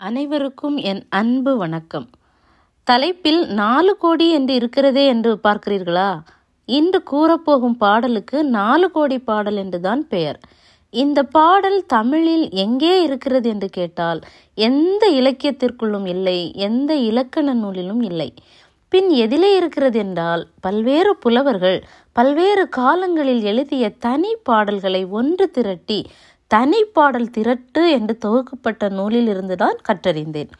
அனைவருக்கும் என் அன்பு வணக்கம். தலைப்பில் நாலு கோடி என்று இருக்கிறதே என்று பார்க்கிறீர்களா? இன்று கூறப்போகும் பாடலுக்கு நாலு கோடி பாடல் என்றுதான் பெயர். இந்த பாடல் தமிழில் எங்கே இருக்கிறது என்று கேட்டால் எந்த இலக்கியத்திற்குள்ளும் இல்லை எந்த இலக்கண நூலிலும் இல்லை. பின் எதிலே இருக்கிறது என்றால் பல்வேறு புலவர்கள் பல்வேறு காலங்களில் எழுதிய தனி பாடல்களை ஒன்று திரட்டி தனி பாடல் திரட்டு என்று தொகுக்கப்பட்ட நூலில் இருந்துதான் கற்றறிந்தேன்.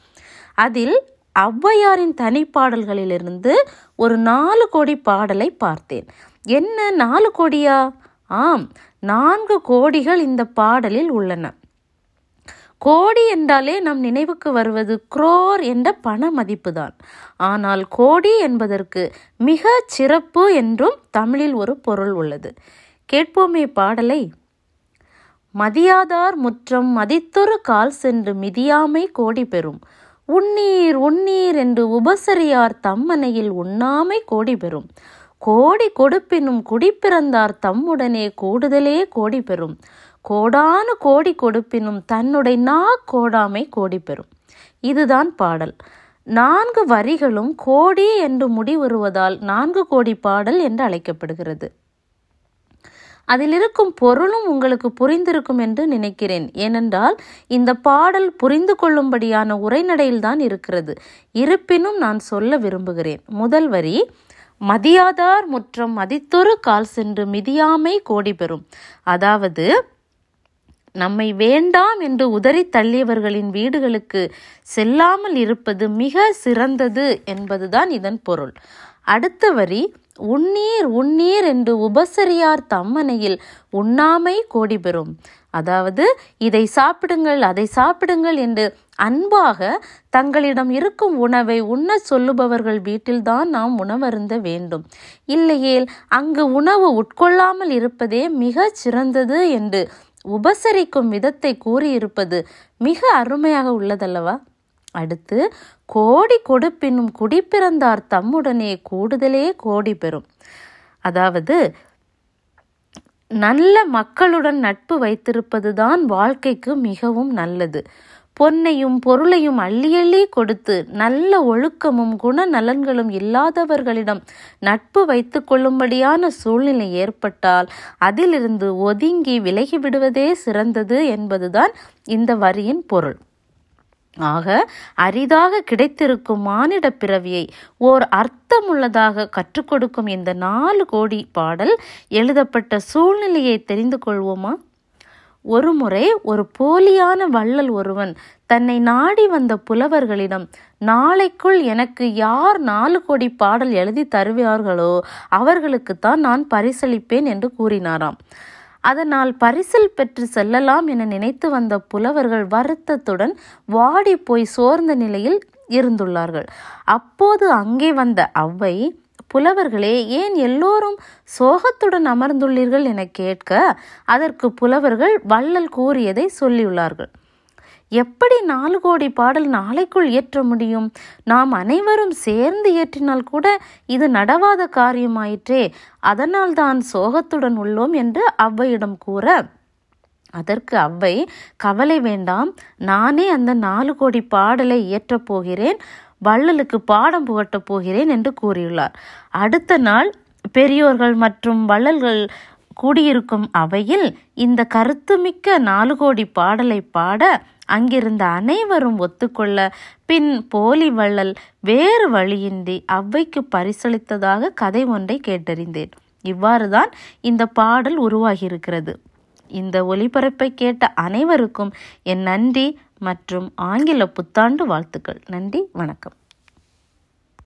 அதில் ஔவையாரின் தனிப்பாடல்களிலிருந்து ஒரு நாலு கோடி பாடலை பார்த்தேன். என்ன நாலு கோடியா? ஆம் நான்கு கோடிகள் இந்த பாடலில் உள்ளன. கோடி என்றாலே நம் நினைவுக்கு வருவது குரோர் என்ற பண மதிப்புதான் ஆனால் கோடி என்பதற்கு மிக சிறப்பு என்றும் தமிழில் ஒரு பொருள் உள்ளது. கேட்போமே பாடலை. மதியாதார் முற்றம் மதித்தொரு கால் சென்று மிதியாமை கோடி பெறும். உன்னீர் உன்னீர் என்று உபசரியார் தம்மனையில் உண்ணாமை கோடி பெறும். கோடி கொடுப்பினும் குடிப்பிறந்தார் தம்முடனே கூடுதலே கோடி பெறும். கோடானு கோடி கொடுப்பினும் தன்னுடைய நா கோடாமை கோடி பெறும். இதுதான் பாடல். நான்கு வரிகளும் கோடி என்று முடிவருவதால் நான்கு கோடி பாடல் என்று அழைக்கப்படுகிறது. அதில் இருக்கும் பொருளும் உங்களுக்கு புரிந்திருக்கும் என்று நினைக்கிறேன். ஏனென்றால் இந்த பாடல் புரிந்து கொள்ளும்படியான உரைநடையில்தான் இருக்கிறது. இருப்பினும் நான் சொல்ல விரும்புகிறேன். முதல் வரி மதியாதார் முற்றம் மதித்தொரு கால் சென்று மிதியாமை கோடி பெறும். அதாவது நம்மை வேண்டாம் என்று உதறி தள்ளியவர்களின் வீடுகளுக்கு செல்லாமல் இருப்பது மிக சிறந்தது என்பதுதான் இதன் பொருள். அடுத்த வரி உண்ணீர் உண்ணீர் என்று உபசரியார் தம்மனையில் உண்ணாமை கோடி பெறும். அதாவது இதை சாப்பிடுங்கள் அதை சாப்பிடுங்கள் என்று அன்பாக தங்களிடம் இருக்கும் உணவை உண்ண சொல்லுபவர்கள் வீட்டில்தான் நாம் உணவருந்த வேண்டும். இல்லையேல் அங்கு உணவு உட்கொள்ளாமல் இருப்பதே மிகச் சிறந்தது என்று உபசரிக்கும் விதத்தை கூறியிருப்பது மிக அருமையாக உள்ளதல்லவா? அடுத்து கோடி கொடுப்பினும் குடிப்பிறந்தார் தம்முடனே கூடுதலே கோடி பெறும். அதாவது நல்ல மக்களுடன் நட்பு வைத்திருப்பதுதான் வாழ்க்கைக்கு மிகவும் நல்லது. பொன்னையும் பொருளையும் அள்ளி அள்ளி கொடுத்து நல்ல ஒழுக்கமும் குணநலன்களும் இல்லாதவர்களிடம் நட்பு வைத்து கொள்ளும்படியான சூழ்நிலை ஏற்பட்டால் அதிலிருந்து ஒதுங்கி விலகிவிடுவதே சிறந்தது என்பதுதான் இந்த வரியின் பொருள். ஆக அரிதாக கிடைத்திருக்கும் மானிட பிறவியை ஓர் அர்த்தமுள்ளதாக கற்றுக்கொடுக்கும் இந்த நாலு கோடி பாடல் எழுதப்பட்ட சூழ்நிலையை தெரிந்து கொள்வோமா? ஒருமுறை ஒரு போலியான வள்ளல் ஒருவன் தன்னை நாடி வந்த புலவர்களிடம் நாளைக்குள் எனக்கு யார் நாலு கோடி பாடல் எழுதி தருவார்களோ அவர்களுக்குத்தான் நான் பரிசளிப்பேன் என்று கூறினாராம். அதனால் பரிசில் பெற்று செல்லலாம் என நினைத்து வந்த புலவர்கள் வருத்தத்துடன் வாடி போய் சோர்ந்த நிலையில் இருந்துள்ளார்கள். அப்போது அங்கே வந்த அவ்வை புலவர்களே ஏன் எல்லோரும் சோகத்துடன் அமர்ந்துள்ளீர்கள்? என கேட்க அதற்கு புலவர்கள் வள்ளல் கூறியதை சொல்லியுள்ளார்கள். எப்படி நாலு கோடி பாடல் நாளைக்குள் இயற்ற முடியும்? நாம் அனைவரும் சேர்ந்து இயற்றினால் கூட இது நடவாத காரியமாயிற்றே. அதனால் தான் சோகத்துடன் உள்ளோம் என்று அவ்வையிடம் கூற அதற்கு அவ்வை கவலை வேண்டாம். நானே அந்த நாலு கோடி பாடலை இயற்றப் போகிறேன். வள்ளலுக்கு பாடம் புகட்டப் போகிறேன் என்று கூறியுள்ளார். அடுத்த நாள் பெரியோர்கள் மற்றும் வள்ளல்கள் கூடியிருக்கும் அவையில் இந்த கருத்துமிக்க நாலு கோடி பாடலை பாட அங்கிருந்த அனைவரும் ஒத்துக்கொள்ள பின் போலி வள்ளல் வேறு வழியின்றி அவ்வைக்கு பரிசளித்ததாக கதை ஒன்றை கேட்டறிந்தேன். இவ்வாறுதான் இந்த பாடல் உருவாகியிருக்கிறது. இந்த ஒலிபரப்பை கேட்ட அனைவருக்கும் என் நன்றி மற்றும் ஆங்கில புத்தாண்டு வாழ்த்துக்கள். நன்றி வணக்கம்.